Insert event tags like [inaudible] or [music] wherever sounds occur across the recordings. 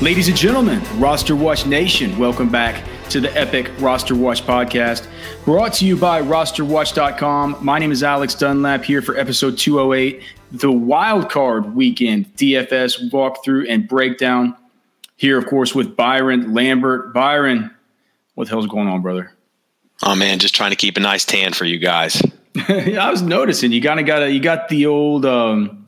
Ladies and gentlemen, Roster Watch Nation, welcome back to the Epic Roster Watch podcast, brought to you by rosterwatch.com. My name is Alex Dunlap here for episode 208, the wild card weekend DFS walkthrough and breakdown. Here, of course, with Byron Lambert. Byron, what the hell's going on, brother? Oh man, just trying to keep a nice tan for you guys. [laughs] I was noticing you kind of got a, you got the old um,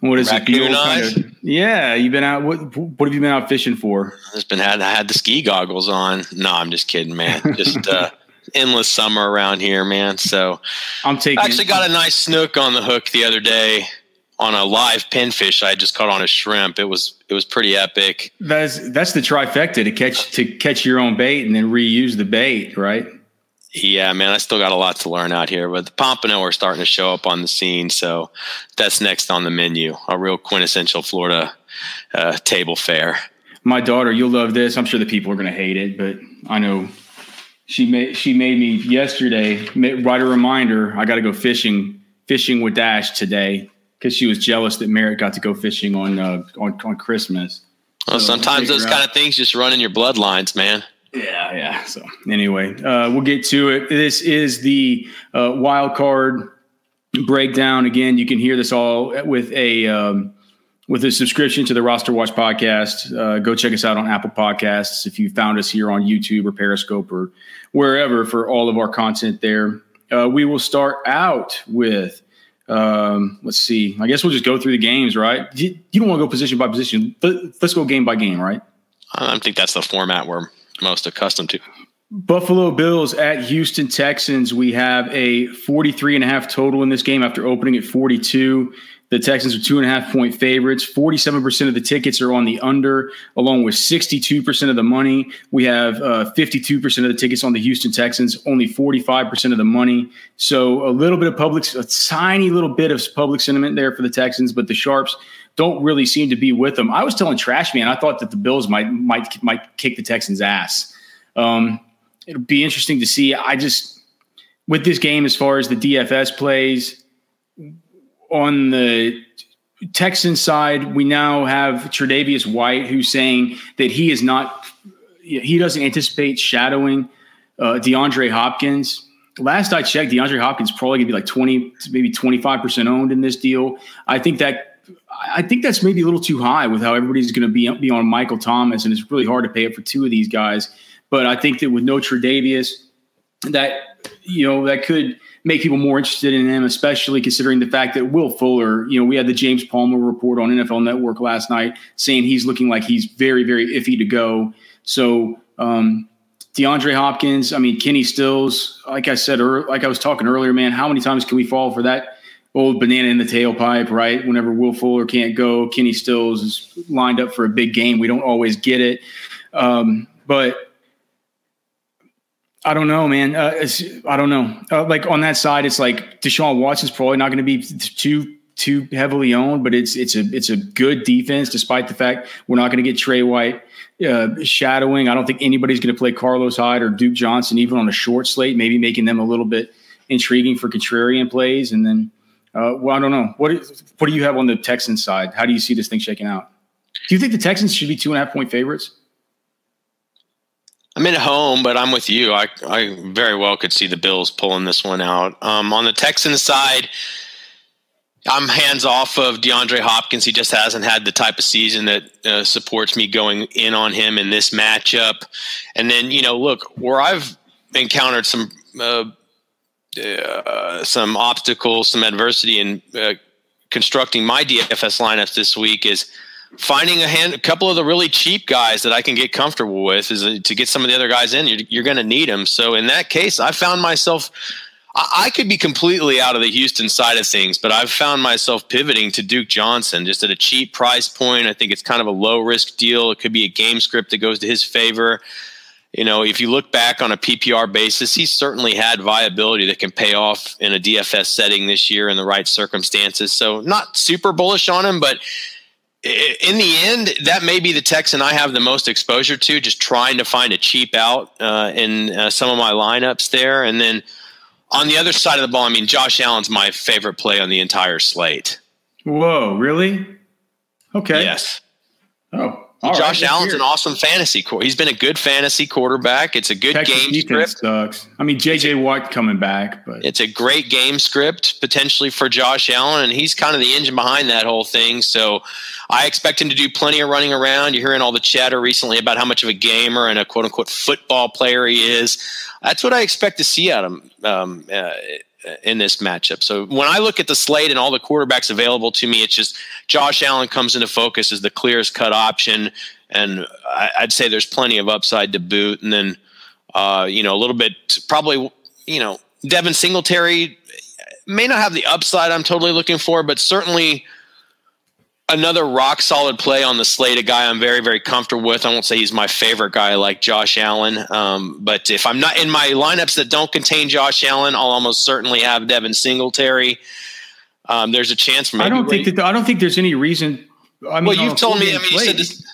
what is Raccoon it? eyes? Kind of, yeah, you've been out. What, what have you been out fishing for? I've been had I had the ski goggles on. No, I'm just kidding, man. Just uh, [laughs] endless summer around here, man. So I'm taking. I actually got a nice snook on the hook the other day on a live pinfish I just caught on a shrimp. It was it was pretty epic. That's that's the trifecta to catch to catch your own bait and then reuse the bait, right? Yeah, man, I still got a lot to learn out here, but the pompano are starting to show up on the scene, so that's next on the menu. A real quintessential Florida uh, table fare. My daughter, you'll love this. I'm sure the people are going to hate it, but I know she made she made me yesterday write a reminder. I got to go fishing fishing with Dash today because she was jealous that Merritt got to go fishing on uh, on on Christmas. Well, So, sometimes those kind of things just run in your bloodlines, man. Yeah, yeah. So anyway, uh, we'll get to it. This is the uh, wild card breakdown. Again, you can hear this all with a um, with a subscription to the Roster Watch podcast. Uh, go check us out on Apple Podcasts if you found us here on YouTube or Periscope or wherever for all of our content there. Uh, we will start out with. Um, let's see. I guess we'll just go through the games, right? You, you don't want to go position by position. Let- Let's go game by game, right? I don't think that's the format we're most accustomed to. Buffalo Bills at Houston Texans. We have a 43 and a half total in this game after opening at 42. The Texans are two and a half point favorites. 47% of the tickets are on the under, along with 62% of the money. We have uh, 52% of the tickets on the Houston Texans, only 45% of the money. So a little bit of public, a tiny little bit of public sentiment there for the Texans, but the Sharps don't really seem to be with them. I was telling Trash Man, I thought that the Bills might might might kick the Texans' ass. Um, it'll be interesting to see. I just with this game as far as the DFS plays on the Texan side, we now have Tre'Davious White who's saying that he is not he doesn't anticipate shadowing uh, DeAndre Hopkins. Last I checked, DeAndre Hopkins probably gonna be like twenty, maybe twenty five percent owned in this deal. I think that I think that's maybe a little too high with how everybody's to be be on Michael Thomas, and it's really hard to pay up for two of these guys. But I think that with no Tre'Davious, that you know that could make people more interested in him, especially considering the fact that Will Fuller, you know, we had the James Palmer report on NFL Network last night saying he's looking like he's very, very iffy to go. So um, DeAndre Hopkins, I mean Kenny Stills, like I said, ear- like I was talking earlier, man, how many times can we fall for that? Old banana in the tailpipe, right? Whenever Will Fuller can't go, Kenny Stills is lined up for a big game. We don't always get it, um, but I don't know, man. Uh, I don't know. Uh, like on that side, it's like Deshaun Watson's probably not going to be too too heavily owned, but it's it's a it's a good defense despite the fact we're not going to get Trey White uh, shadowing. I don't think anybody's going to play Carlos Hyde or Duke Johnson even on a short slate, maybe making them a little bit intriguing for contrarian plays. And then, uh, well, I don't know. What what do you have on the Texans side? How do you see this thing shaking out? Do you think the Texans should be two and a half point favorites? I'm in home, but I'm with you. I, I very well could see the Bills pulling this one out. Um, on the Texans side, I'm hands off of DeAndre Hopkins. He just hasn't had the type of season that uh, supports me going in on him in this matchup. And then, you know, look, where I've encountered some uh, uh, some obstacles, some adversity in uh, constructing my DFS lineups this week is finding a hand, a couple of the really cheap guys that I can get comfortable with is uh, to get some of the other guys in. You're, you're going to need them. So in that case, I found myself. I I could be completely out of the Houston side of things, but I've found myself pivoting to Duke Johnson just at a cheap price point. I think it's kind of a low risk deal. It could be a game script that goes to his favor. You know, if you look back on a PPR basis, he's certainly had viability that can pay off in a DFS setting this year in the right circumstances. So, not super bullish on him, but in the end, that may be the Texan I have the most exposure to, just trying to find a cheap out uh, in uh, some of my lineups there. And then on the other side of the ball, I mean, Josh Allen's my favorite play on the entire slate. Whoa, really? Okay. Yes. Oh, Josh right, Allen's an awesome fantasy. He's been a good fantasy quarterback. It's a good Texas game script. Sucks. I mean, JJ Watt coming back, but it's a great game script potentially for Josh Allen, and he's kind of the engine behind that whole thing. So I expect him to do plenty of running around. You're hearing all the chatter recently about how much of a gamer and a quote unquote football player he is. That's what I expect to see out of him. Um, uh, in this matchup. So when I look at the slate and all the quarterbacks available to me, it's just Josh Allen comes into focus as the clearest cut option, and I, would say there's plenty of upside to boot. And then uh, you know a little bit probably you know Devin Singletary may not have the upside I'm totally looking for, but certainly another rock solid play on the slate, a guy I'm very, very comfortable with. I won't say he's my favorite guy like Josh Allen, um, but if I'm not in my lineups that don't contain Josh Allen, I'll almost certainly have Devin Singletary. Um, there's a chance for me. I don't think that I don't think there's any reason. I mean, well, you've told me. I mean, you said this.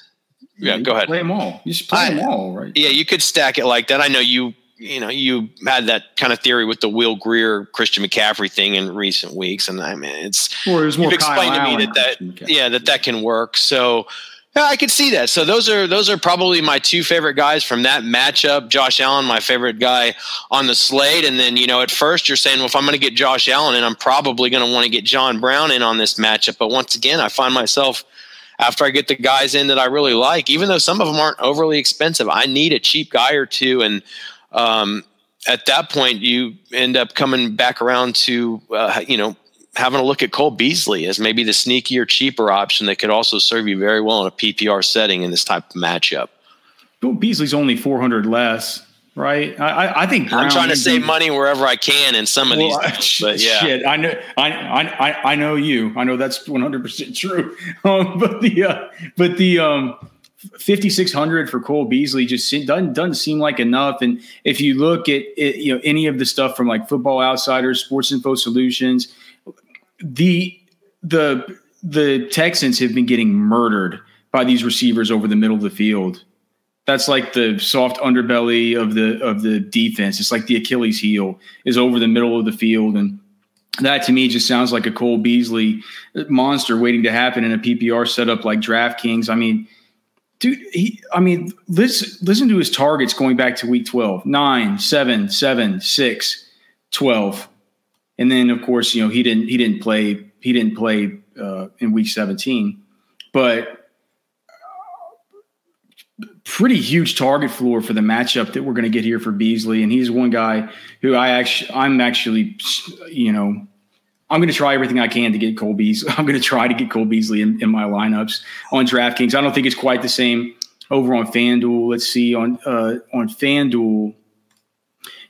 Yeah, you go ahead. Play them all. You just play I, them all, right? Yeah, you could stack it like that. I know you you know, you had that kind of theory with the Will Grier, Christian McCaffrey thing in recent weeks, and I mean, it's or it was more you've explained Kyle to me that that yeah that that can work. So yeah, I could see that. So those are those are probably my two favorite guys from that matchup. Josh Allen, my favorite guy on the slate, and then you know at first you're saying, well, if I'm going to get Josh Allen, and I'm probably going to want to get John Brown in on this matchup. But once again, I find myself after I get the guys in that I really like, even though some of them aren't overly expensive, I need a cheap guy or two, and um, at that point, you end up coming back around to, uh, you know, having a look at Cole Beasley as maybe the sneakier, cheaper option that could also serve you very well in a PPR setting in this type of matchup. Cole Beasley's only 400 less, right? I, I think Brown I'm trying to save be, money wherever I can in some of well, these. [laughs] but yeah, shit, I know, I, I, I know you. I know that's 100 percent true. [laughs] Um, but the, uh, but the, um, 5600 for Cole Beasley just doesn't doesn't seem like enough. And if you look at it, you know any of the stuff from like Football Outsiders, Sports Info Solutions, the the the Texans have been getting murdered by these receivers over the middle of the field. That's like the soft underbelly of the of the defense. It's like the Achilles heel is over the middle of the field and that to me just sounds like a Cole Beasley monster waiting to happen in a PPR setup like DraftKings. I mean, dude, he, I mean, listen, listen to his targets going back to week 12 9, 7, 7, 6, 12. And then, of course, you know, he didn't, he didn't play, he didn't play uh, in week 17, but pretty huge target floor for the matchup that we're going to get here for Beasley. And he's one guy who I actually, I'm actually, you know, I'm going to try everything I can to get Cole Beasley. [laughs] I'm going to try to get Cole Beasley in, in my lineups on DraftKings. I don't think it's quite the same over on FanDuel. Let's see on uh, on FanDuel,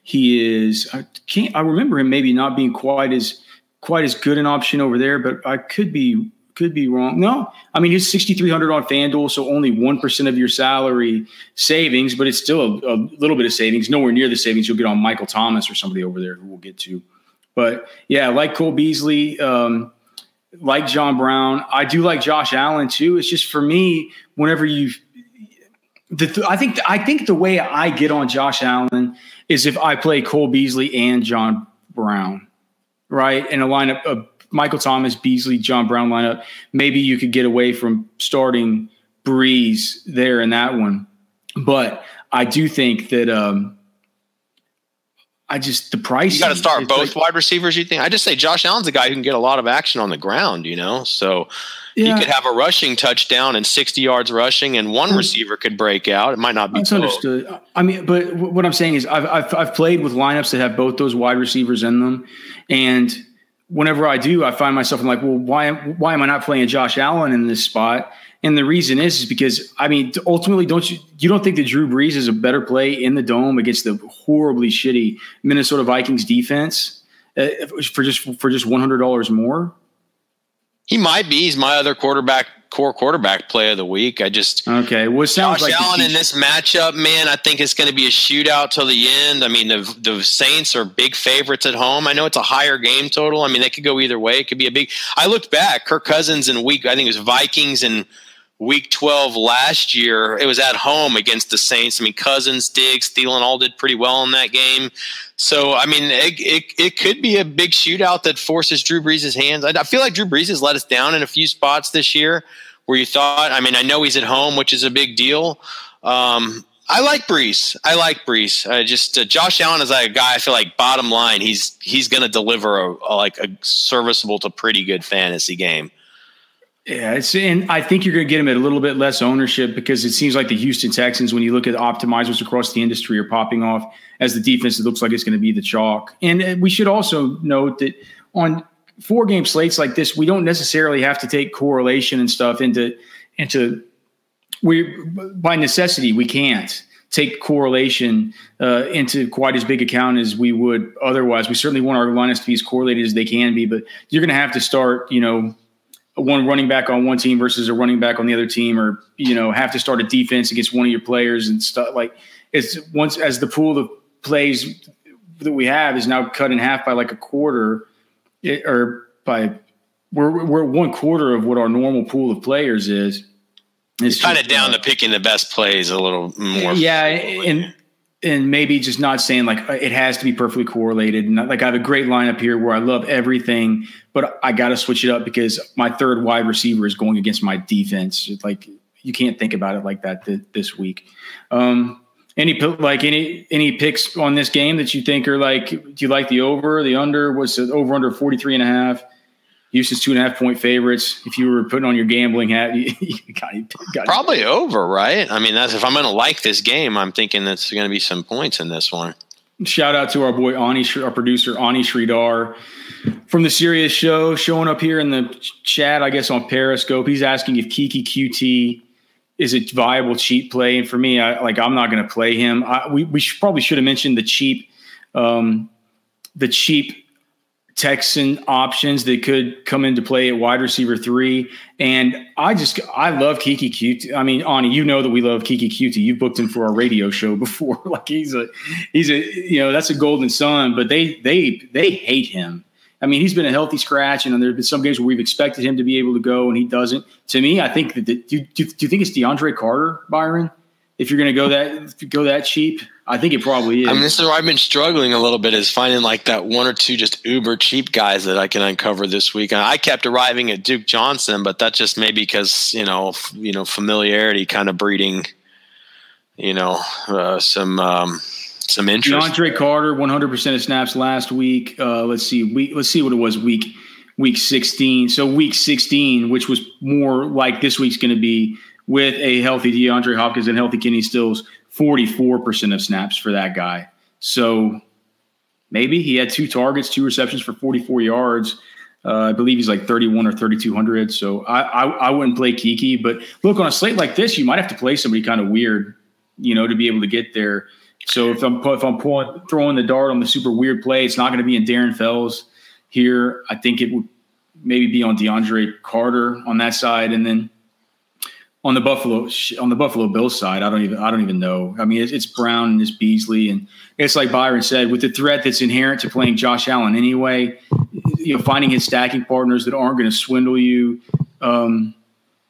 he is. I can't. I remember him maybe not being quite as quite as good an option over there, but I could be could be wrong. No, I mean he's 6,300 on FanDuel, so only one percent of your salary savings, but it's still a, a little bit of savings. Nowhere near the savings you'll get on Michael Thomas or somebody over there who we'll get to. But yeah, like Cole Beasley, um, like John Brown, I do like Josh Allen too. It's just for me, whenever you, the, I think I think the way I get on Josh Allen is if I play Cole Beasley and John Brown, right, in a lineup of Michael Thomas, Beasley, John Brown lineup. Maybe you could get away from starting Brees there in that one, but I do think that um, I just the price. You got to start both like, wide receivers. You think? I just say Josh Allen's a guy who can get a lot of action on the ground. You know, so yeah. he could have a rushing touchdown and sixty yards rushing, and one hmm. receiver could break out. It might not be. That's understood. I mean, but what I'm saying is, I've, I've I've played with lineups that have both those wide receivers in them, and whenever I do, I find myself I'm like, well, why why am I not playing Josh Allen in this spot? And the reason is, is because I mean, ultimately, don't you you don't think that Drew Brees is a better play in the dome against the horribly shitty Minnesota Vikings defense uh, for just for just one hundred dollars more? He might be. He's my other quarterback, core quarterback play of the week. I just okay. Well, sounds Josh like Allen in this matchup, man. I think it's going to be a shootout till the end. I mean, the the Saints are big favorites at home. I know it's a higher game total. I mean, they could go either way. It could be a big. I looked back. Kirk Cousins in week. I think it was Vikings and week 12 last year, it was at home against the Saints. I mean, Cousins, Diggs, Thielen all did pretty well in that game. So, I mean, it, it, it could be a big shootout that forces Drew Brees' hands. I, I, feel like Drew Brees has let us down in a few spots this year where you thought? I mean, I know he's at home, which is a big deal. Um, I like Brees. I like Brees. I just uh, Josh Allen is like a guy. I feel like bottom line, he's he's going to deliver a, a, like a serviceable to pretty good fantasy game. Yeah, it's and I think you're going to get him at a little bit less ownership because it seems like the Houston Texans, when you look at optimizers across the industry, are popping off as the defense. It looks like it's going to be the chalk. And uh, we should also note that on four game slates like this, we don't necessarily have to take correlation and stuff into into we by necessity we can't take correlation uh, into quite as big account as we would otherwise. We certainly want our lineups to be as correlated as they can be, but you're going to have to start, you know, one running back on one team versus a running back on the other team, or you know, have to start a defense against one of your players and stuff. Like it's once as the pool of plays that we have is now cut in half by like a quarter, it, or by we're we're one quarter of what our normal pool of players is. It's kind of down uh, to picking the best plays a little more. Yeah, and and maybe just not saying like it has to be perfectly correlated. And like I have a great lineup here where I love everything, but I got to switch it up because my third wide receiver is going against my defense. It's like you can't think about it like that th- this week. Um, any like any any picks on this game that you think are like? Do you like the over, the under? Was it over under 43 and a half? Houston's two and a half point favorites. If you were putting on your gambling hat, [laughs] you, you got, got probably it. over, right? I mean, that's if I'm going to like this game, I'm thinking that's going to be some points in this one. Shout out to our boy Ani, our producer Ani Sridhar from the Serious Show, showing up here in the chat. I guess on Periscope, he's asking if Keke Coutee is it viable cheap play, and for me, I like I'm not going to play him. I, we we should, probably should have mentioned the cheap, um, the cheap Texan options that could come into play at wide receiver three. And I just, I love Keke Coutee. I mean, Ani, you know that we love Keke Coutee. You've booked him for our radio show [laughs] before. like he's a, he's a, you know, that's a golden son, but they, they, they hate him. I mean, he's been a healthy scratch, and there have been some games where we've expected him to be able to go, and he doesn't. To me, I think that, the, do, do, do you think it's DeAndre Carter, Byron? If you're going to go that go that cheap, I think it probably is. I mean, this is where I've been struggling a little bit is finding like that one or two just uber cheap guys that I can uncover this week. I kept arriving at Duke Johnson, but that's just maybe because you know, f- you know, familiarity kind of breeding, you know, uh, some um, some interest. DeAndre Carter, 100 percent of snaps last week. Uh, let's see, week. Let's see what it was week week 16. So week 16, which was more like this week's going to be with a healthy DeAndre Hopkins and healthy Kenny Stills 44% of snaps for that guy. So maybe he had two targets, two receptions for 44 yards. Uh, I believe he's like 31 or 3,200. So I, I, I wouldn't play Keke. But look, on a slate like this, you might have to play somebody kind of weird, you know, to be able to get there. So if I'm if I'm pulling, throwing the dart on the super weird play, it's not going to be in Darren Fells here. I think it would maybe be on DeAndre Carter on that side, and then on the Buffalo on the Buffalo Bills side, I don't even I don't even know. I mean, it's, it's Brown and it's Beasley, and it's like Byron said, with the threat that's inherent to playing Josh Allen anyway. You know, finding his stacking partners that aren't going to swindle you um,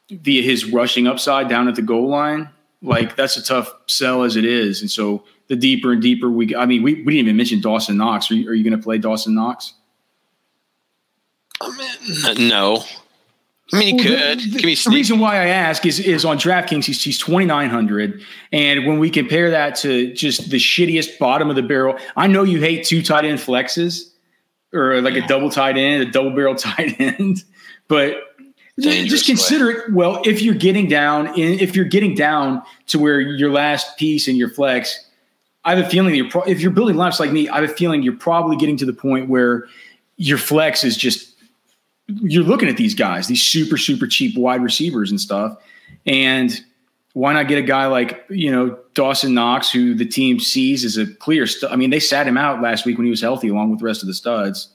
via his rushing upside down at the goal line, like that's a tough sell as it is. And so the deeper and deeper we, I mean, we, we didn't even mention Dawson Knox. Are you, are you going to play Dawson Knox? I mean, uh, no. I mean, he well, could. The, the, the reason why I ask is is on DraftKings he's he's twenty nine hundred, and when we compare that to just the shittiest bottom of the barrel, I know you hate two tight end flexes or like yeah. a double tight end, a double barrel [laughs] tight end, but just consider it. Well, if you're getting down, in, if you're getting down to where your last piece in your flex, I have a feeling you're pro- if you're building lineups like me, I have a feeling you're probably getting to the point where your flex is just you're looking at these guys, these super, super cheap wide receivers and stuff. And why not get a guy like, you know, Dawson Knox, who the team sees as a clear I mean, they sat him out last week when he was healthy, along with the rest of the studs.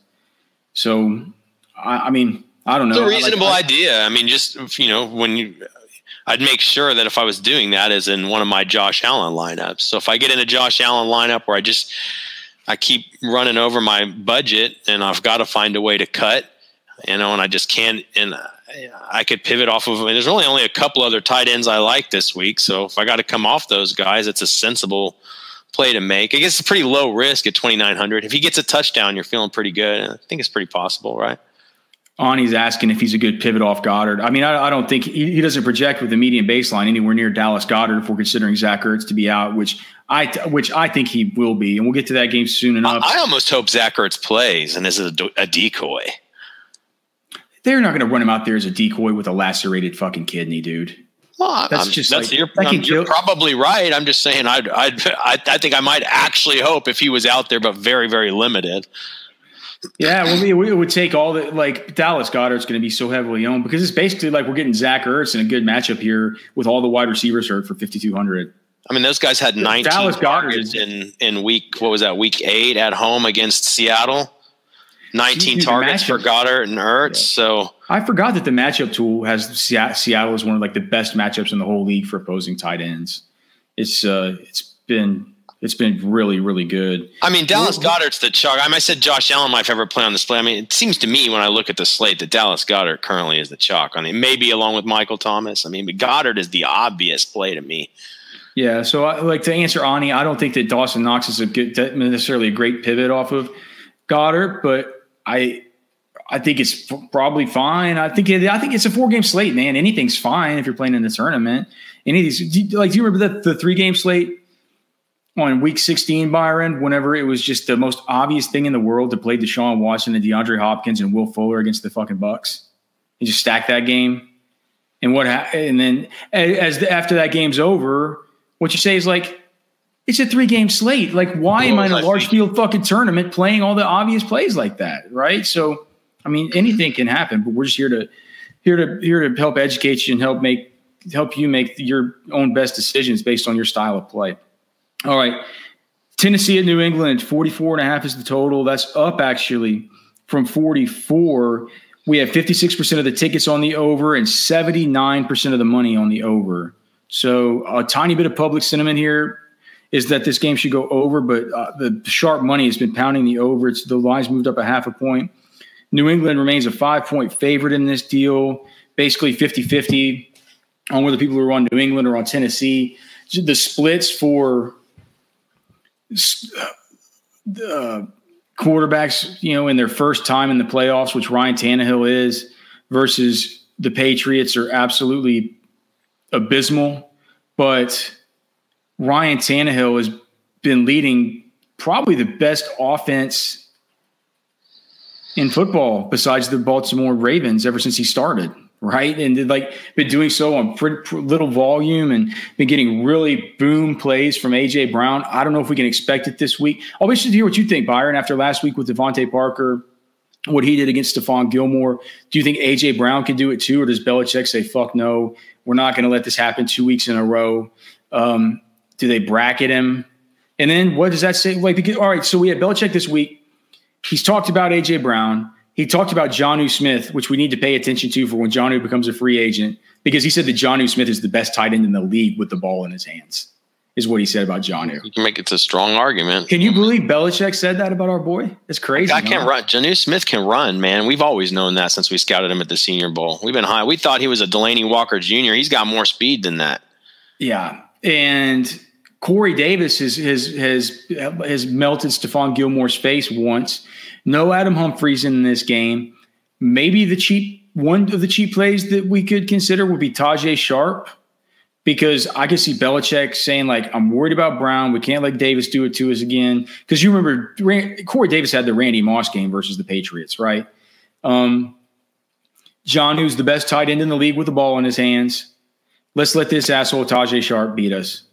So, I, I mean, I don't know. It's a reasonable like, idea. I mean, just, you know, when you, I'd make sure that if I was doing that is in one of my Josh Allen lineups. So if I get in a Josh Allen lineup where I just, I keep running over my budget and I've got to find a way to cut you know, and I just can't. And I could pivot off of. And there's only only a couple other tight ends I like this week. So if I got to come off those guys, it's a sensible play to make. I guess it's pretty low risk at 2,900. If he gets a touchdown, you're feeling pretty good. I think it's pretty possible, right? Ani's asking if he's a good pivot off Goedert. I mean, I, I don't think he, he, doesn't project with the median baseline anywhere near Dallas Goedert if we're considering Zach Ertz to be out, which I which I think he will be, and we'll get to that game soon enough. I, I almost hope Zach Ertz plays and this is a, a decoy. They're not going to run him out there as a decoy with a lacerated fucking kidney, dude. Well, that's I'm, just that's like, you're, that you're probably right. I'm just saying, I'd, I'd, I, I think I might actually hope if he was out there, but very, very limited. Yeah, well, it would take all the like Dallas Goedert's going to be so heavily owned because it's basically like we're getting Zach Ertz in a good matchup here with all the wide receivers hurt for fifty two hundred. I mean, those guys had 19 Dallas targets in in week what was that week eight at home against Seattle. 19 targets for Goedert and Ertz. Yeah. So I forgot that the matchup tool has Seattle is one of like the best matchups in the whole league for opposing tight ends. It's uh, it's been it's been really, really good. I mean, Dallas Goedert's the chalk. I, mean, I said Josh Allen my favorite play on the slate. I mean, it seems to me when I look at the slate that Dallas Goedert currently is the chalk. I mean, maybe along with Michael Thomas. I mean, but Goedert is the obvious play to me. Yeah. So, I, like to answer Ani, I don't think that Dawson Knox is a good, necessarily a great pivot off of Goedert, but I, I think it's probably fine. I think it, I think it's a four game slate, man. Anything's fine if you're playing in the tournament. Any of these, like, do you remember the, the three game slate? On week 16, Byron, whenever it was just the most obvious thing in the world to play Deshaun Watson and DeAndre Hopkins and Will Fuller against the fucking Bucs. He just stacked that game. And what ha- and then as the, after that game's over, what you say is like, it's a three game slate. Like, why am I in a large field fucking tournament playing all the obvious plays like that? Right. So, I mean, anything can happen, but we're just here to here to here to help educate you and help make help you make your own best decisions based on your style of play. All right. Tennessee at New England, 44 and a half is the total. That's up actually from 44. We have 56% of the tickets on the over and 79% of the money on the over. So a tiny bit of public sentiment here is that this game should go over, but uh, the sharp money has been pounding the over. It's the lines moved up a half a point. New England remains a five point favorite in this deal, basically 50 50 on whether people are on New England or on Tennessee. The splits for uh, quarterbacks, you know, in their first time in the playoffs, which Ryan Tannehill is, versus the Patriots are absolutely abysmal. But Ryan Tannehill has been leading probably the best offense in football besides the Baltimore Ravens ever since he started right? And like been doing so on pretty, little volume and been getting really boom plays from AJ Brown. I don't know if we can expect it this week. I'll be interested to hear what you think, Byron, after last week with DeVante Parker, what he did against Stephon Gilmore. Do you think AJ Brown can do it too, or does Belichick say, fuck no, we're not going to let this happen two weeks in a row? Um, do they bracket him? And then what does that say? Like, all right, so we had Belichick this week. He's talked about AJ Brown he talked about Jonnu Smith, which we need to pay attention to for when Jonnu becomes a free agent, because he said that Jonnu Smith is the best tight end in the league with the ball in his hands, is what he said about Jonnu. You can make it a strong argument. Can you believe Belichick said that about our boy? It's crazy. I can't run. Jonnu Smith can run, man. We've always known that since we scouted him at the Senior Bowl. We've been high. We thought he was a Delanie Walker Jr. He's got more speed than that. Yeah, and Corey Davis has has has has melted Stephon Gilmore's face once no Adam Humphries in this game. Maybe the cheap one of the cheap plays that we could consider would be Tajae Sharpe because I could see Belichick saying like, "I'm worried about Brown. We can't let Davis do it to us again." Because you remember Corey Davis had the Randy Moss game versus the Patriots, right? Um, who's the best tight end in the league with the ball in his hands. Let's let this asshole Tajae Sharpe beat us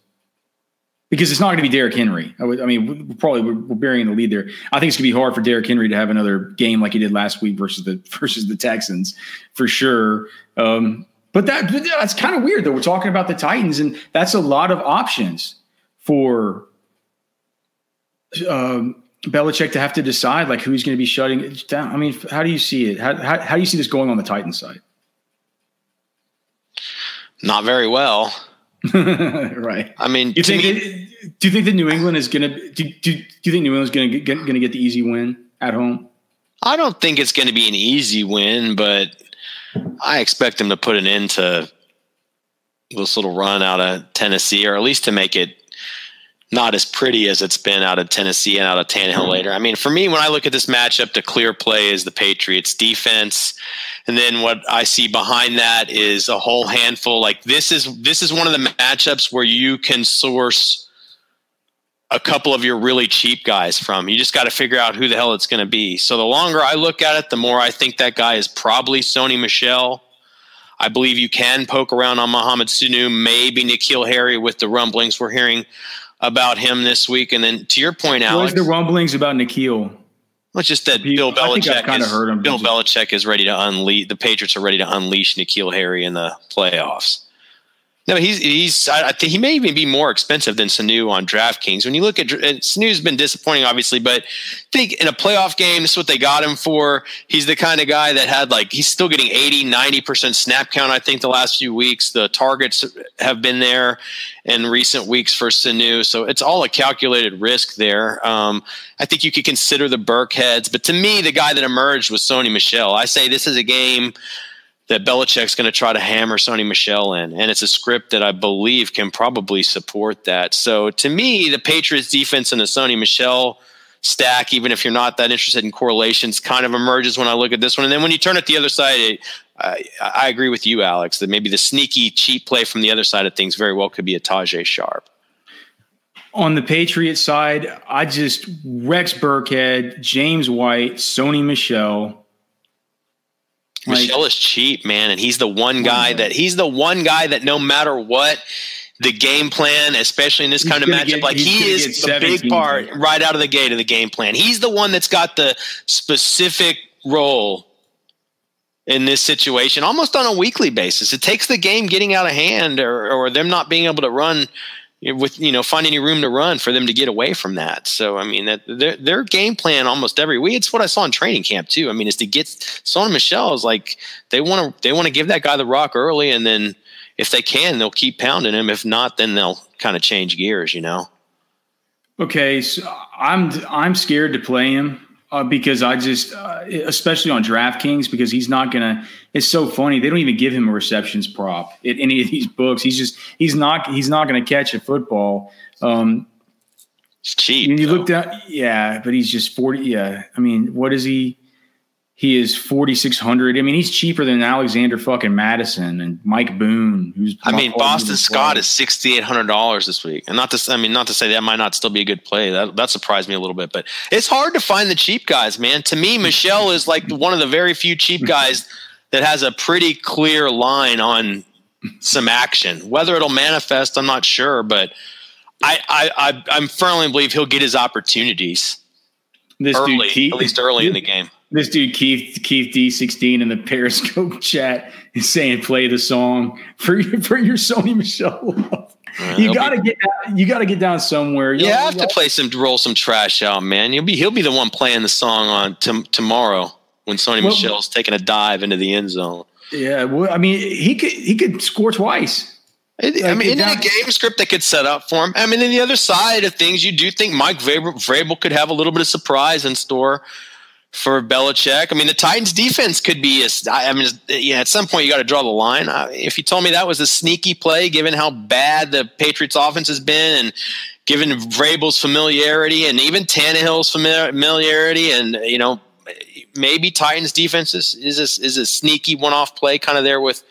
because it's not going to be Derrick Henry. I, would, I mean, we're probably we're, we're, burying the lead there. I think it's going to be hard for Derrick Henry to have another game like he did last week versus the [laughs] versus the Texans for sure. Um, but that that's kind of weird though. We're talking about the Titans, and that's a lot of options for um, Belichick to have to decide like who's going to be shutting down. I mean, how do you see it? How, how, how do you see this going on the Titans side? Not very well. [laughs] right. I mean, you think? Me, it, do you think that New England is going to? Do, do, do you think New England's going to get going to get the easy win at home? I don't think it's going to be an easy win, but I expect them to put an end to this little run out of Tennessee, or at least to make it not as pretty as it's been out of Tennessee and out of Tannehill mm-hmm. later. I mean, for me, when I look at this matchup, the clear play is the Patriots defense, and then what I see behind that is a whole handful. Like this is this is one of the matchups where you can source a couple of your really cheap guys from. You just got to figure out who the hell it's going to be. So the longer I look at it, the more I think that guy is probably Sony Michel. I believe you can poke around on Mohamed Sanu, maybe N'Keal Harry with the rumblings we're hearing about him this week. And then to your point, Alex, the rumblings about N'Keal? Well, it's just that Bill Belichick is, heard him, Bill Belichick is ready to unleash the Patriots are ready to unleash N'Keal Harry in the playoffs. No, he's he's. I think he may even be more expensive than Sanu on DraftKings. When you look at Sanu's been disappointing, obviously, but I think in a playoff game, this is what they got him for. He's the kind of guy that had like he's still getting 80, 90 percent snap count. I think the last few weeks, the targets have been there in recent weeks for Sanu, so it's all a calculated risk there. Um, I think you could consider the Burkheads, but to me, the guy that emerged was Sony Michel. I say this is a game that Belichick's going to try to hammer Sony Michel in. And it's a script that I believe can probably support that. So to me, the Patriots defense and the Sony Michel stack, even if you're not that interested in correlations, kind of emerges when I look at this one. And then when you turn it the other side, it, I, I, agree with you, Alex, that maybe the sneaky cheap play from the other side of things very well could be a Tajae Sharpe. On the Patriot side, I just Rex Burkhead, James White, Sony Michel, like, Michel is cheap, man, and he's the one guy that he's the one guy that no matter what the game plan, especially in this kind of matchup, get, like he is the big part right out of the gate of the game plan. He's the one that's got the specific role in this situation almost on a weekly basis. It takes the game getting out of hand or, or them not being able to run with you know find any room to run for them to get away from that. So I mean that their their game plan almost every week. It's what I saw in training camp too. I mean, is to get Sony Michel is like they want to they want to give that guy the rock early, and then if they can, they'll keep pounding him. If not, then they'll kind of change gears. You know. Okay, so I'm I'm scared to play him uh, because I just, uh, especially on DraftKings, because he's not gonna. It's so funny they don't even give him a receptions prop in any of these books. He's just he's not he's not gonna catch a football. Um, it's cheap. you look down, yeah, but he's just forty. Yeah, I mean, what is he? He is forty six hundred. I mean, he's cheaper than Alexander fucking Mattison and Mike Boone. Who's I mean, Boston Scott is sixty eight hundred dollars this week, and not to I mean, not to say that might not still be a good play. That that surprised me a little bit, but it's hard to find the cheap guys, man. To me, Michel is like one of the very few cheap [laughs] guys that has a pretty clear line on some action. Whether it'll manifest, I'm not sure, but I I, I I'm firmly believe he'll get his opportunities. This early, dude, at least early in the game. This dude Keith Keith D sixteen in the Periscope [laughs] chat is saying play the song for your, [laughs] for your Sony Michel. Uh, you gotta be, get down, you gotta get down somewhere. You, you have to play some roll some trash out, man. You'll be he'll be the one playing the song on t- tomorrow when Sony well, Michel's taking a dive into the end zone. Yeah, well, I mean, he could he could score twice. Like, I mean, in a game script that could set up for him. I mean, in the other side of things, you do think Mike Vrabel, Vrabel could have a little bit of surprise in store for Belichick. I mean, the Titans defense could be a, I mean, yeah, at some point you got to draw the line. if you told me that was a sneaky play, given how bad the Patriots offense has been and given Vrabel's familiarity and even Tannehill's familiarity and, you know, maybe Titans defense is, is, a, is a sneaky one-off play kind of there with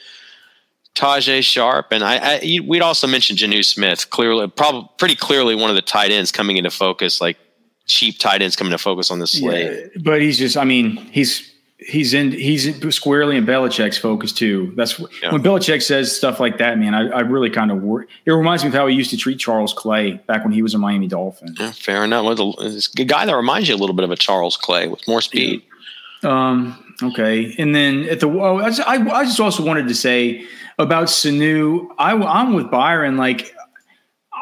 Tajae Sharpe, And I, I we'd also mentioned Jonnu Smith, clearly, probably pretty clearly one of the tight ends coming into focus, like cheap tight ends coming to focus on the slate. Yeah, but he's just, I mean, he's he's in he's squarely in Belichick's focus too. That's yeah. when Belichick says stuff like that, man. I, I really kind of worry. It reminds me of how he used to treat Charles Clay back when he was a Miami Dolphin. Yeah, fair enough. Well, it's a guy that reminds you a little bit of a Charles Clay with more speed. Yeah. Um. Okay, and then at the oh, I, just, I, I just also wanted to say about Sanu. I, I'm with Byron. Like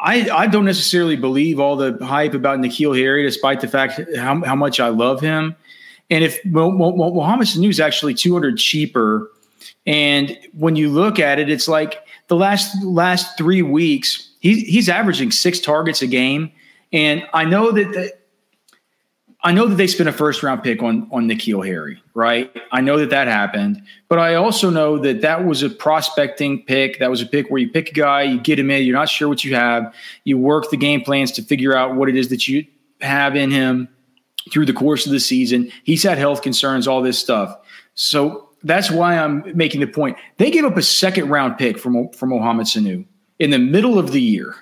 I, I don't necessarily believe all the hype about N'Keal Harry, despite the fact how, how much I love him. And if well, Sanu is actually 200 cheaper, and when you look at it, it's like the last last three weeks he's he's averaging six targets a game, and I know that the, I know that they spent a first round pick on on N'Keal Harry, right? I know that that happened, but I also know that that was a prospecting pick. That was a pick where you pick a guy, you get him in, you're not sure what you have, you work the game plans to figure out what it is that you have in him through the course of the season. He's had health concerns, all this stuff. So that's why I'm making the point. They gave up a second round pick from from Mohamed Sanu in the middle of the year,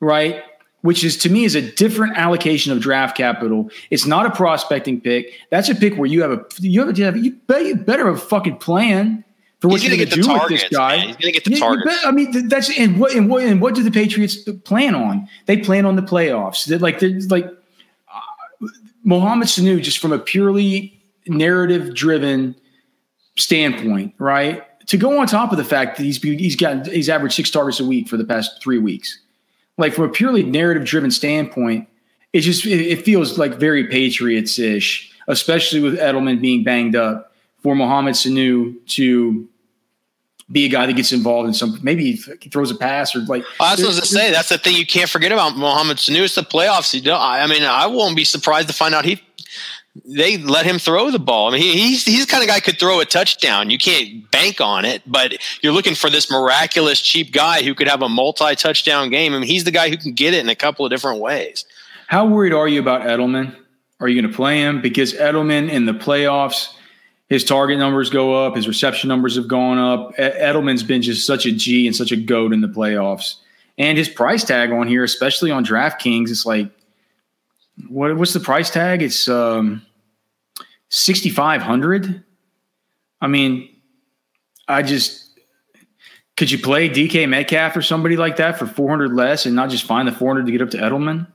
right? Which is to me is a different allocation of draft capital. It's not a prospecting pick. That's a pick where you have a you have, a, you better have a fucking plan for what you're going to do targets, with this guy. Man. He's going to get the target. I mean, that's and what and what and what do the Patriots plan on? They plan on the playoffs. They're like they're like uh, Mohamed Sanu, just from a purely narrative driven standpoint, right? To go on top of the fact that he's he's got he's averaged six targets a week for the past three weeks like from a purely narrative driven standpoint, it just it, it feels like very Patriots ish, especially with Edelman being banged up. For Mohamed Sanu to be a guy that gets involved in some maybe he throws a pass or like. I was going to say that's the thing you can't forget about Mohamed Sanu. It's the playoffs. You know, I mean, I won't be surprised to find out he they let him throw the ball. I mean, he, he's he's the kind of guy could throw a touchdown. You can't bank on it, but you're looking for this miraculous cheap guy who could have a multi touchdown game. I mean, he's the guy who can get it in a couple of different ways. How worried are you about Edelman? Are you going to play him because Edelman in the playoffs? His target numbers go up. His reception numbers have gone up. Edelman's been just such a G and such a goat in the playoffs. And his price tag on here, especially on DraftKings, it's like what what's the price tag? It's um, sixty five hundred. I mean, I just could you play DK Metcalf or somebody like that for four hundred less and not just find the four hundred to get up to Edelman?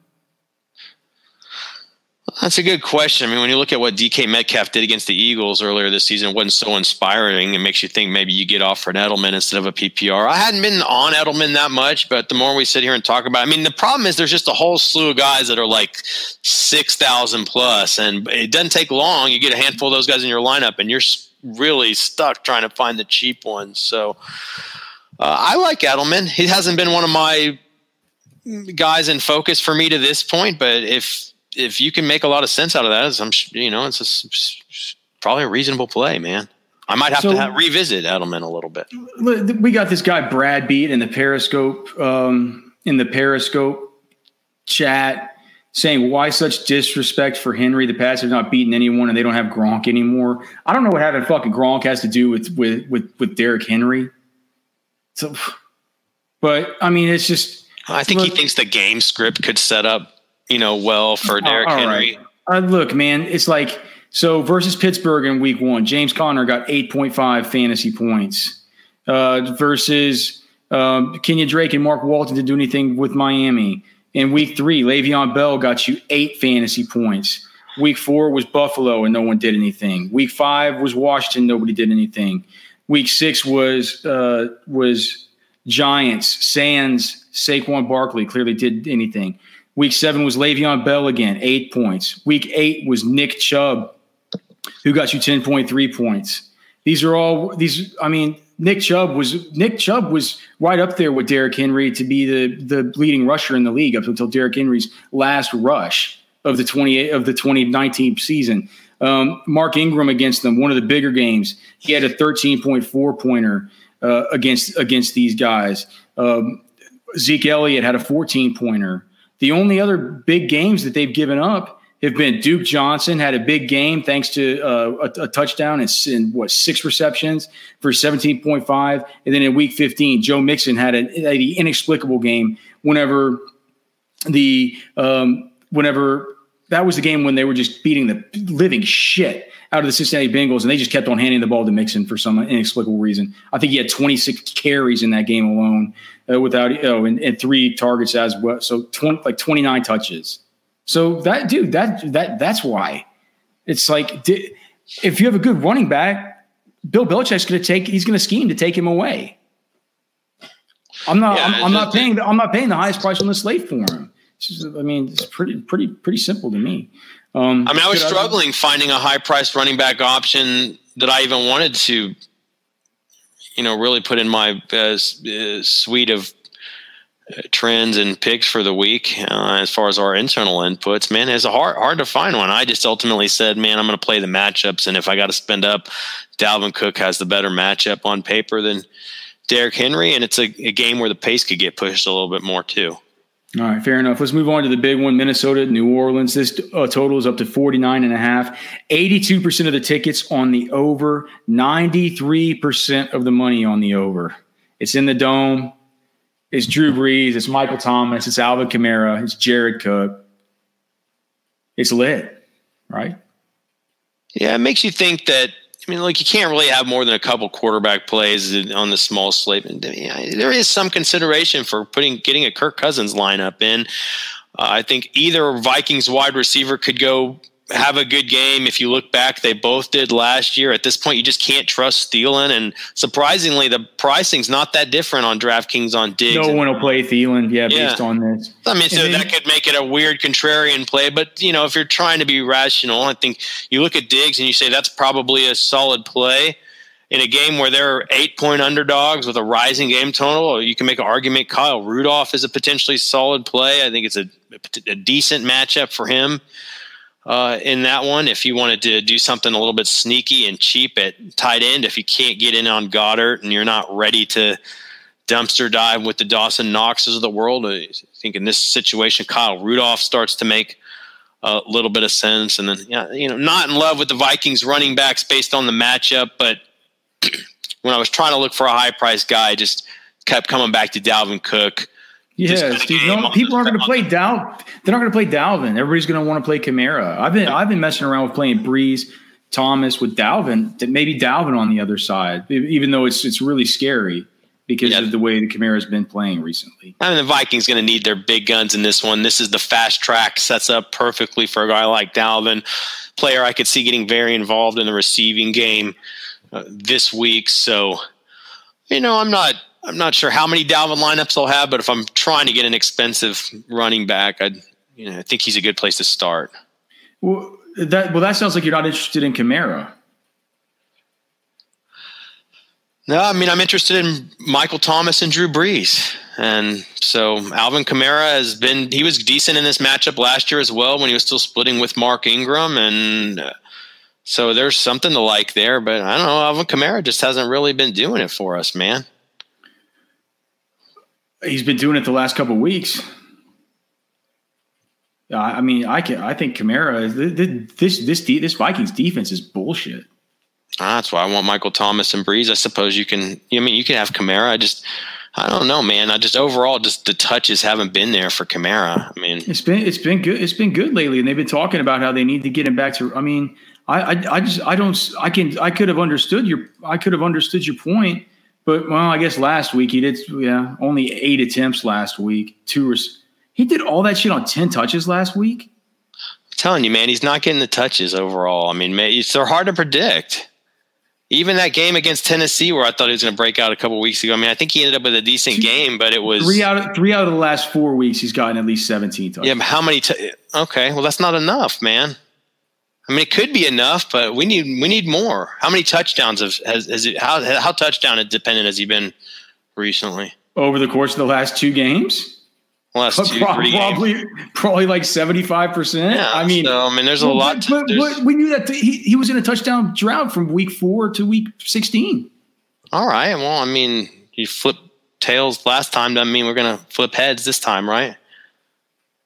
That's a good question. I mean, when you look at what DK Metcalf did against the Eagles earlier this season, it wasn't so inspiring. It makes you think maybe you get off for an Edelman instead of a PPR. I hadn't been on Edelman that much, but the more we sit here and talk about, it, I mean, the problem is there's just a whole slew of guys that are like six thousand plus, and it doesn't take long. You get a handful of those guys in your lineup, and you're really stuck trying to find the cheap ones. So uh, I like Edelman. He hasn't been one of my guys in focus for me to this point, but if if you can make a lot of sense out of that, I'm you know it's a, probably a reasonable play, man. I might have so, to have, revisit Edelman a little bit. We got this guy Brad Beat in the Periscope um, in the Periscope chat saying why such disrespect for Henry. The Pats not beaten anyone, and they don't have Gronk anymore. I don't know what having fucking Gronk has to do with with with, with Derrick Henry. So, [sighs] but I mean, it's just. I think look, he thinks the game script could set up you know, well for Derrick Henry. Right. Uh, look, man, it's like so versus Pittsburgh in Week One, James Conner got eight point five fantasy points uh, versus um, Kenyan Drake and Mark Walton didn't do anything with Miami. In Week Three, Le'Veon Bell got you eight fantasy points. Week four was Buffalo and no one did anything. Week five was Washington, nobody did anything. Week six was uh, was Giants, Sands, Saquon Barkley clearly did anything. Week seven was Le'Veon Bell again, eight points. Week eight was Nick Chubb, who got you 10.3 points. These are all these. I mean, Nick Chubb was Nick Chubb was right up there with Derrick Henry to be the the leading rusher in the league up until Derrick Henry's last rush of the 28 of the 2019 season. Um, Mark Ingram against them, one of the bigger games. He had a 13.4 pointer uh, against against these guys. Um, Zeke Elliott had a 14 pointer. The only other big games that they've given up have been Duke Johnson had a big game thanks to uh, a, a, touchdown and, and, what six receptions for 17.5 and then in week 15 Joe Mixon had an, inexplicable game whenever the um, whenever that was the game when they were just beating the living shit out of the Cincinnati Bengals and they just kept on handing the ball to Mixon for some inexplicable reason. I think he had 26 carries in that game alone uh, without oh, and, and, three targets as well. So 20, like 29 touches. So that dude, that that that's why it's like if you have a good running back, Bill Belichick's going to take he's going to scheme to take him away. I'm not. Yeah, I'm, I'm not paying. The, I'm not paying the highest price on the slate for him. Just, I mean, it's pretty, pretty, pretty simple to me. Um, I mean, I was struggling I, finding a high priced running back option that I even wanted to you know really put in my uh, uh, suite of trends and picks for the week uh, as far as our internal inputs. Man, it's hard hard to find one. I just ultimately said, man, I'm going to play the matchups, and if I got to spend up, Dalvin Cook has the better matchup on paper than Derrick Henry, and it's a, a game where the pace could get pushed a little bit more too. All right, fair enough. Let's move on to the big one Minnesota, New Orleans. This uh, total is up to 49 and a half. 82% of the tickets on the over, 93% of the money on the over. It's in the dome. It's Drew Brees. It's Michael Thomas. It's Alvin Kamara. It's Jared Cook. It's lit, right? Yeah, it makes you think that. I mean, like you can't really have more than a couple quarterback plays on the small slate. There is some consideration for putting getting a Kirk Cousins lineup in. Uh, I think either Vikings wide receiver could go have a good game. If you look back, they both did last year. At this point, you just can't trust Thielen. And surprisingly, the pricing's not that different on DraftKings on Diggs. No one will play Thielen, yeah, yeah. based on this. I mean, so then, that could make it a weird contrarian play. But, you know, if you're trying to be rational, I think you look at Diggs and you say that's probably a solid play. In a game where they're eight point underdogs with a rising game total, you can make an argument Kyle Rudolph is a potentially solid play. I think it's a, a decent matchup for him uh, in that one. If you wanted to do something a little bit sneaky and cheap at tight end, if you can't get in on Goedert and you're not ready to dumpster dive with the Dawson Knoxes of the world, I think in this situation, Kyle Rudolph starts to make a little bit of sense. And then, yeah, you know, not in love with the Vikings running backs based on the matchup, but [clears throat] when I was trying to look for a high price guy, I just kept coming back to Dalvin Cook. Yeah, Steve. No, people aren't going to play Dal. They're not going to play Dalvin. Everybody's going to want to play Kamara. I've been I've been messing around with playing Brees, Thomas with Dalvin. That maybe Dalvin on the other side, even though it's it's really scary because yeah. of the way the Kamara's been playing recently. I mean, the Vikings going to need their big guns in this one. This is the fast track, sets up perfectly for a guy like Dalvin, player I could see getting very involved in the receiving game uh, this week. So, you know, I'm not I'm not sure how many Dalvin lineups I'll have, but if I'm trying to get an expensive running back, I you know I think he's a good place to start. Well, that well that sounds like you're not interested in Kamara. No, I mean I'm interested in Michael Thomas and Drew Brees, and so Alvin Kamara has been he was decent in this matchup last year as well when he was still splitting with Mark Ingram, and uh, so there's something to like there. But I don't know, Alvin Kamara just hasn't really been doing it for us, man. He's been doing it the last couple weeks. I mean, I can. I think Kamara. This this this Vikings defense is bullshit. Ah, that's why I want Michael Thomas and Brees. I suppose you can. I mean, you can have Kamara. I just, I don't know, man. I just overall, just the touches haven't been there for Kamara. I mean, it's been it's been good. It's been good lately, and they've been talking about how they need to get him back to. I mean, I I, I just I don't. I can. I could have understood your. I could have understood your point but well, I guess last week he did. Yeah, only eight attempts last week. Two. He did all that shit on ten touches last week. I'm telling you, man, he's not getting the touches overall. I mean, man, they're hard to predict. Even that game against Tennessee, where I thought he was going to break out a couple weeks ago. I mean, I think he ended up with a decent Two, game, but it was three out of three out of the last four weeks. He's gotten at least seventeen touches. Yeah, but how many? T- okay, well, that's not enough, man. I mean, it could be enough, but we need we need more. How many touchdowns have has, has it, how how touchdown dependent has he been recently over the course of the last two games? Last [laughs] two, probably, probably, probably like seventy five percent. I mean, so, I mean, there's a but, lot. But, but, we knew that he, he was in a touchdown drought from week four to week sixteen. All right. Well, I mean, you flip tails last time. Doesn't mean we're going to flip heads this time, right?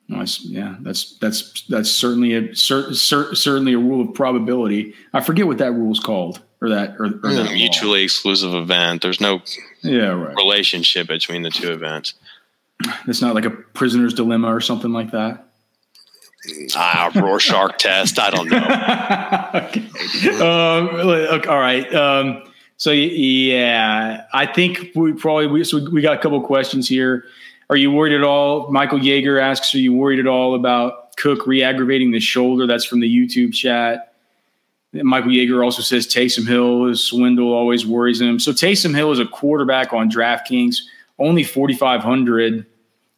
Nice. Yeah, that's that's that's certainly a cer- cer- certainly a rule of probability. I forget what that rule is called, or that or, or that mutually law. exclusive event. There's no yeah right. relationship between the two events. It's not like a prisoner's dilemma or something like that. Ah, Rorschach test. I don't know. [laughs] okay. Um, all right. Um, so yeah, I think we probably we, so we got a couple questions here. Are you worried at all? Michael Yeager asks, Are you worried at all about Cook re aggravating the shoulder? That's from the YouTube chat. Michael Yeager also says Taysom Hill is swindle always worries him. So Taysom Hill is a quarterback on DraftKings, only 4,500.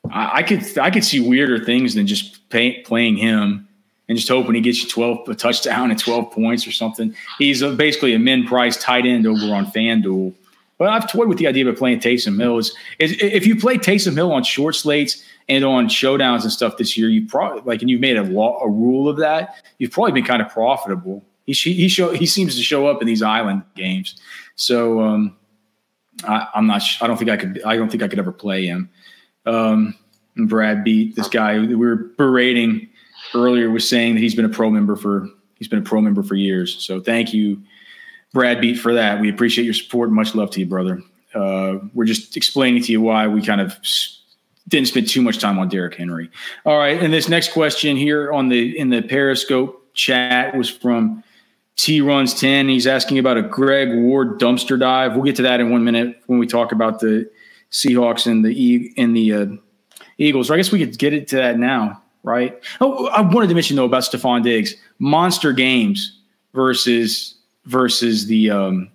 I, I could I could see weirder things than just pay, playing him and just hoping he gets you 12 a touchdown and 12 points or something. He's a, basically a min price tight end over on FanDuel. But I've toyed with the idea of playing Taysom Hill. Is, is if you play Taysom Hill on short slates and on showdowns and stuff this year, you probably like, and you've made a law, a rule of that. You've probably been kind of profitable. He he show he seems to show up in these island games. So um, I, am not. I don't think I could. I don't think I could ever play him. Um, Brad beat this guy we were berating earlier was saying that he's been a pro member for he's been a pro member for years. So thank you, Brad Beat, for that. We appreciate your support. Much love to you, brother. Uh, we're just explaining to you why we kind of didn't spend too much time on Derrick Henry. All right, and this next question here on the in the Periscope chat was from T runs ten. He's asking about a Greg Ward dumpster dive. We'll get to that in one minute when we talk about the Seahawks and the e and the uh, Eagles. I guess we could get it to that now right? Oh, I wanted to mention though about Stefon Diggs monster games versus versus the um,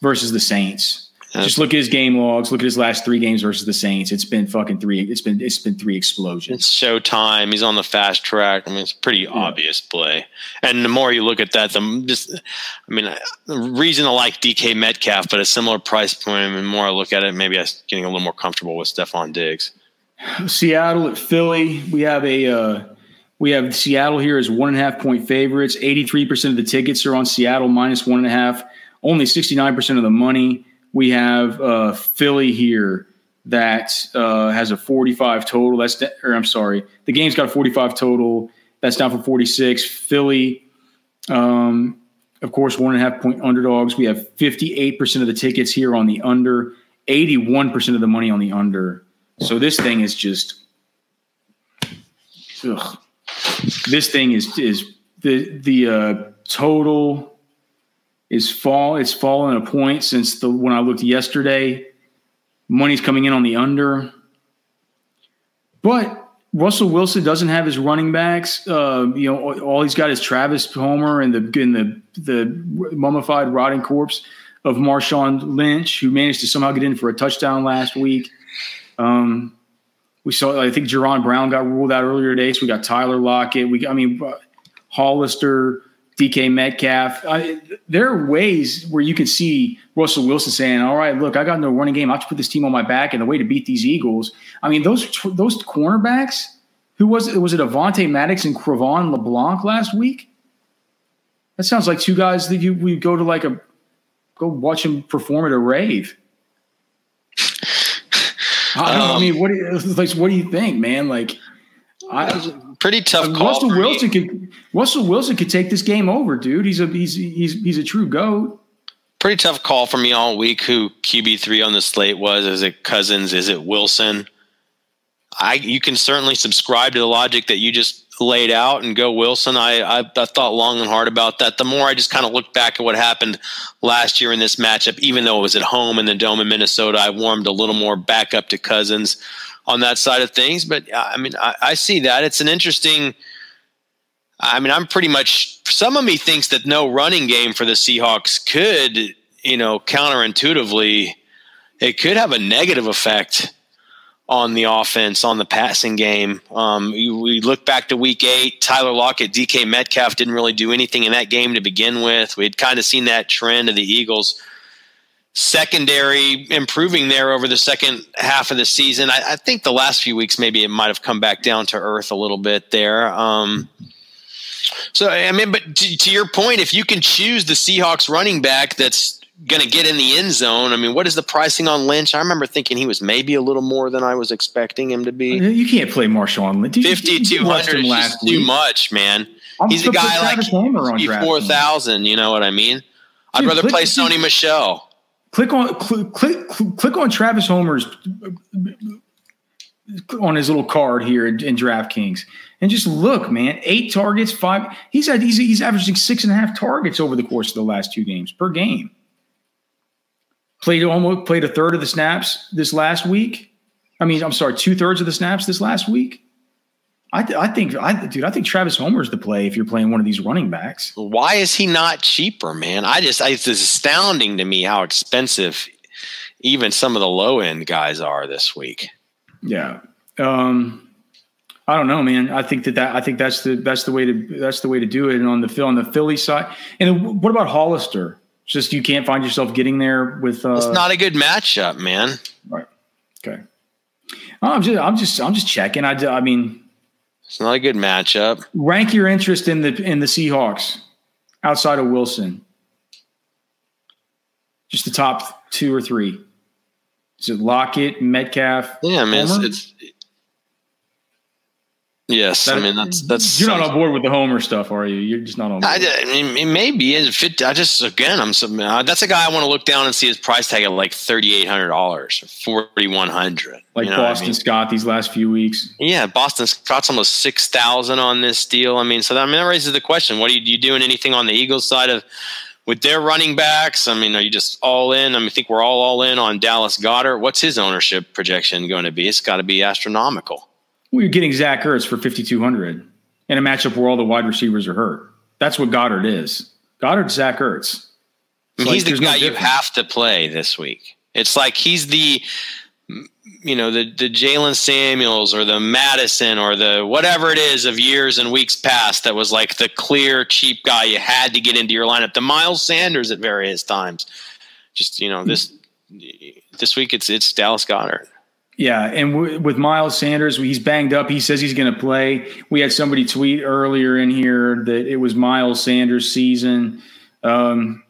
versus the Saints. Just look at his game logs. Look at his last three games versus the Saints. It's been fucking three. It's been it's been three explosions. It's showtime. He's on the fast track. I mean, it's pretty yeah. obvious play. And the more you look at that, the just I mean, the reason I like DK Metcalf, but a similar price point. And the more I look at it, maybe I'm getting a little more comfortable with Stefon Diggs. [sighs] Seattle at Philly. We have a uh, we have Seattle here as one and a half point favorites. Eighty three percent of the tickets are on Seattle minus one and a half. Only sixty nine percent of the money. We have uh, Philly here that uh, has a forty five total. That's or I'm sorry, the game's got a forty five total. That's down from forty six. Philly. Um, of course, one and a half point underdogs. We have 58% of the tickets here on the under, 81% of the money on the under. So this thing is just, ugh. This thing is is the the uh, total is fall. It's fallen a point since the when I looked yesterday. Money's coming in on the under, but Russell Wilson doesn't have his running backs. Uh, you know, all he's got is Travis Homer and the in the the mummified, rotting corpse of Marshawn Lynch, who managed to somehow get in for a touchdown last week. Um, we saw, I think Jaron Brown got ruled out earlier today. So we got Tyler Lockett. We, I mean, uh, Hollister, DK Metcalf. I, there are ways where you can see Russell Wilson saying, "All right, look, I got no running game. I have to put this team on my back, and the way to beat these Eagles." I mean, those those cornerbacks. Who was it? Was it Avonte Maddox and Cre'Von LeBlanc last week? That sounds like two guys that you we go to like a go watch them perform at a rave. I, um, I mean, what do you, like? What do you think, man? Like, I, pretty tough call. Russell Wilson me. could Russell Wilson could take this game over, dude. He's a he's he's he's a true goat. Pretty tough call for me all week. Who QB three on the slate was? Is it Cousins? Is it Wilson? I you can certainly subscribe to the logic that you just laid out and go Wilson. I, I, I thought long and hard about that. The more I just kind of look back at what happened last year in this matchup, even though it was at home in the dome in Minnesota, I warmed a little more back up to Cousins on that side of things. But uh, I mean, I, I see that it's an interesting. I mean, I'm pretty much. Some of me thinks that no running game for the Seahawks could, you know, counterintuitively, it could have a negative effect on the offense, on the passing game. Um, we look back to week eight, Tyler Lockett, DK Metcalf didn't really do anything in that game to begin with. We'd kind of seen that trend of the Eagles secondary improving there over the second half of the season. I, I think the last few weeks, maybe it might have come back down to earth a little bit there. Um, so, I mean, but to, to your point, if you can choose the Seahawks running back that's going to get in the end zone. I mean, what is the pricing on Lynch? I remember thinking he was maybe a little more than I was expecting him to be. You can't play Marshawn Lynch. 5,200 is too much, man. I'm He's a guy like 4,000. You know what I mean? I'd rather click, play Sony Michel. Click on click, click click on Travis Homer's on his little card here in, in DraftKings and just look, man. Eight targets, five. He's had he's he's averaging six and a half targets over the course of the last two games per game. Played almost played a third of the snaps this last week. I mean, I'm sorry, two thirds of the snaps this last week. I, th- I think, I, dude, I think Travis Homer's the play if you're playing one of these running backs. Why is he not cheaper, man? I just, I, it's astounding to me how expensive even some of the low end guys are this week. Yeah. Um, I don't know, man. I think that, that I think that's the that's the way to that's the way to do it. And on the on the Philly side, and what about Hollister? Just you can't find yourself getting there with. Uh, it's not a good matchup, man. Right. Okay. I'm just, I'm just, I'm just checking. I, I mean, it's not a good matchup. Rank your interest in the in the Seahawks outside of Wilson. Just the top two or three. Is it Lockett, Metcalf? Yeah, I mean, it's, it's, Yes, that, I mean that's that's. You're not on board with the Homer stuff, are you? You're just not on. Board. I, it may be. It I just again, I'm some. Uh, that's a guy I want to look down and see his price tag at like thirty eight hundred dollars, forty one hundred. Like you know Boston I mean? Scott these last few weeks. Yeah, Boston Scott's almost six thousand on this deal. I mean, so that, I mean that raises the question: What are you, you doing? Anything on the Eagles side of with their running backs? I mean, are you just all in? I mean, I think we're all all in on Dallas Goedert. What's his ownership projection going to be? It's got to be astronomical. Well, you're getting Zach Ertz for 5,200 in a matchup where all the wide receivers are hurt. That's what Goedert is. Goedert's Zach Ertz. he's the guy no you have to play this week. It's like he's the, you know, the the Jaylen Samuels or the Mattison or the whatever it is of years and weeks past that was like the clear cheap guy you had to get into your lineup. The Miles Sanders at various times. Just you know this this week it's it's Dallas Goedert. Yeah, and w- with Miles Sanders, he's banged up. He says he's going to play. We had somebody tweet earlier in here that it was Miles Sanders' season. Um,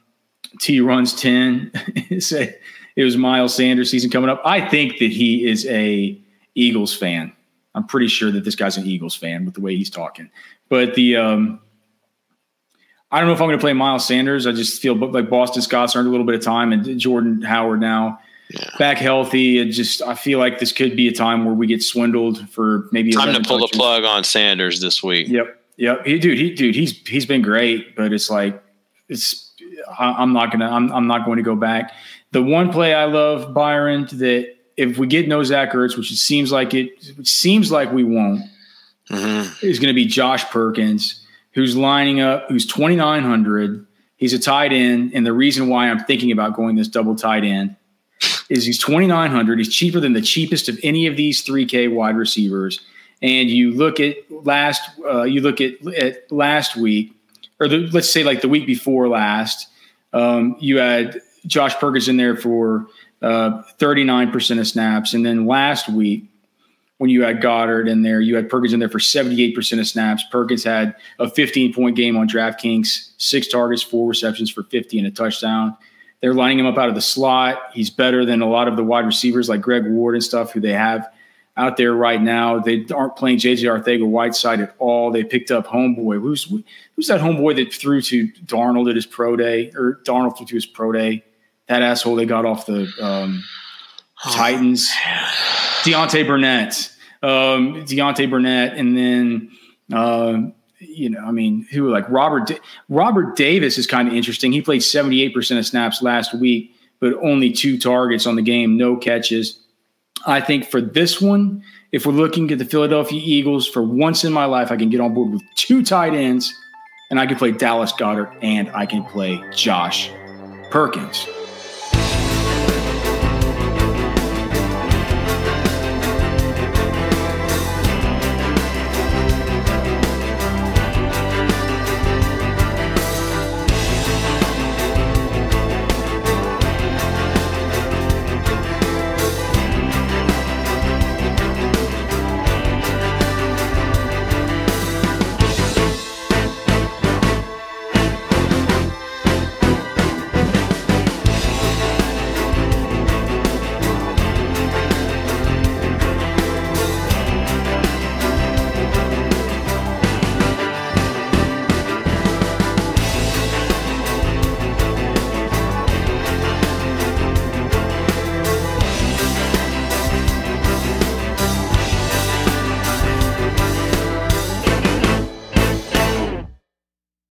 T runs ten. [laughs] Say it was Miles Sanders' season coming up. I think that he is a Eagles fan. I'm pretty sure that this guy's an Eagles fan with the way he's talking. But the um, I don't know if I'm going to play Miles Sanders. I just feel like Boston Scott's earned a little bit of time, and Jordan Howard now yeah. back healthy. It just I feel like this could be a time where we get swindled for maybe time to pull touches. the plug on Sanders this week. Yep, yep. He, dude, he dude, he's he's been great, but it's like it's I, am not gonna I'm I'm not going to go back. The one play I love Byron that if we get no Zach Ertz, which it seems like it, it seems like we won't, mm-hmm. is going to be Josh Perkins, who's lining up, who's 2,900. He's a tight end, and the reason why I'm thinking about going this double tight end is he's 2900 he's cheaper than the cheapest of any of these 3k wide receivers and you look at last uh, you look at, at last week or the, let's say like the week before last um, you had josh perkins in there for uh, 39% of snaps and then last week when you had Goedert in there, you had Perkins in there for 78% of snaps. Perkins had a 15 point game on DraftKings, six targets, four receptions for 50 and a touchdown. They're lining him up out of the slot. He's better than a lot of the wide receivers like Greg Ward and stuff who they have out there right now. They aren't playing JJ Arcega Whiteside at all. They picked up Homeboy. Who's who's that Homeboy that threw to Darnold at his pro day or Darnold threw to his pro day? That asshole they got off the um, oh, Titans. Deontay Burnett. Um, Deontay Burnett, and then uh, you know, I mean, who like Robert Robert Davis is kind of interesting. He played 78% of snaps last week, but only two targets on the game, no catches. I think for this one, if we're looking at the Philadelphia Eagles, for once in my life, I can get on board with two tight ends, and I can play Dallas Goedert and I can play Josh Perkins.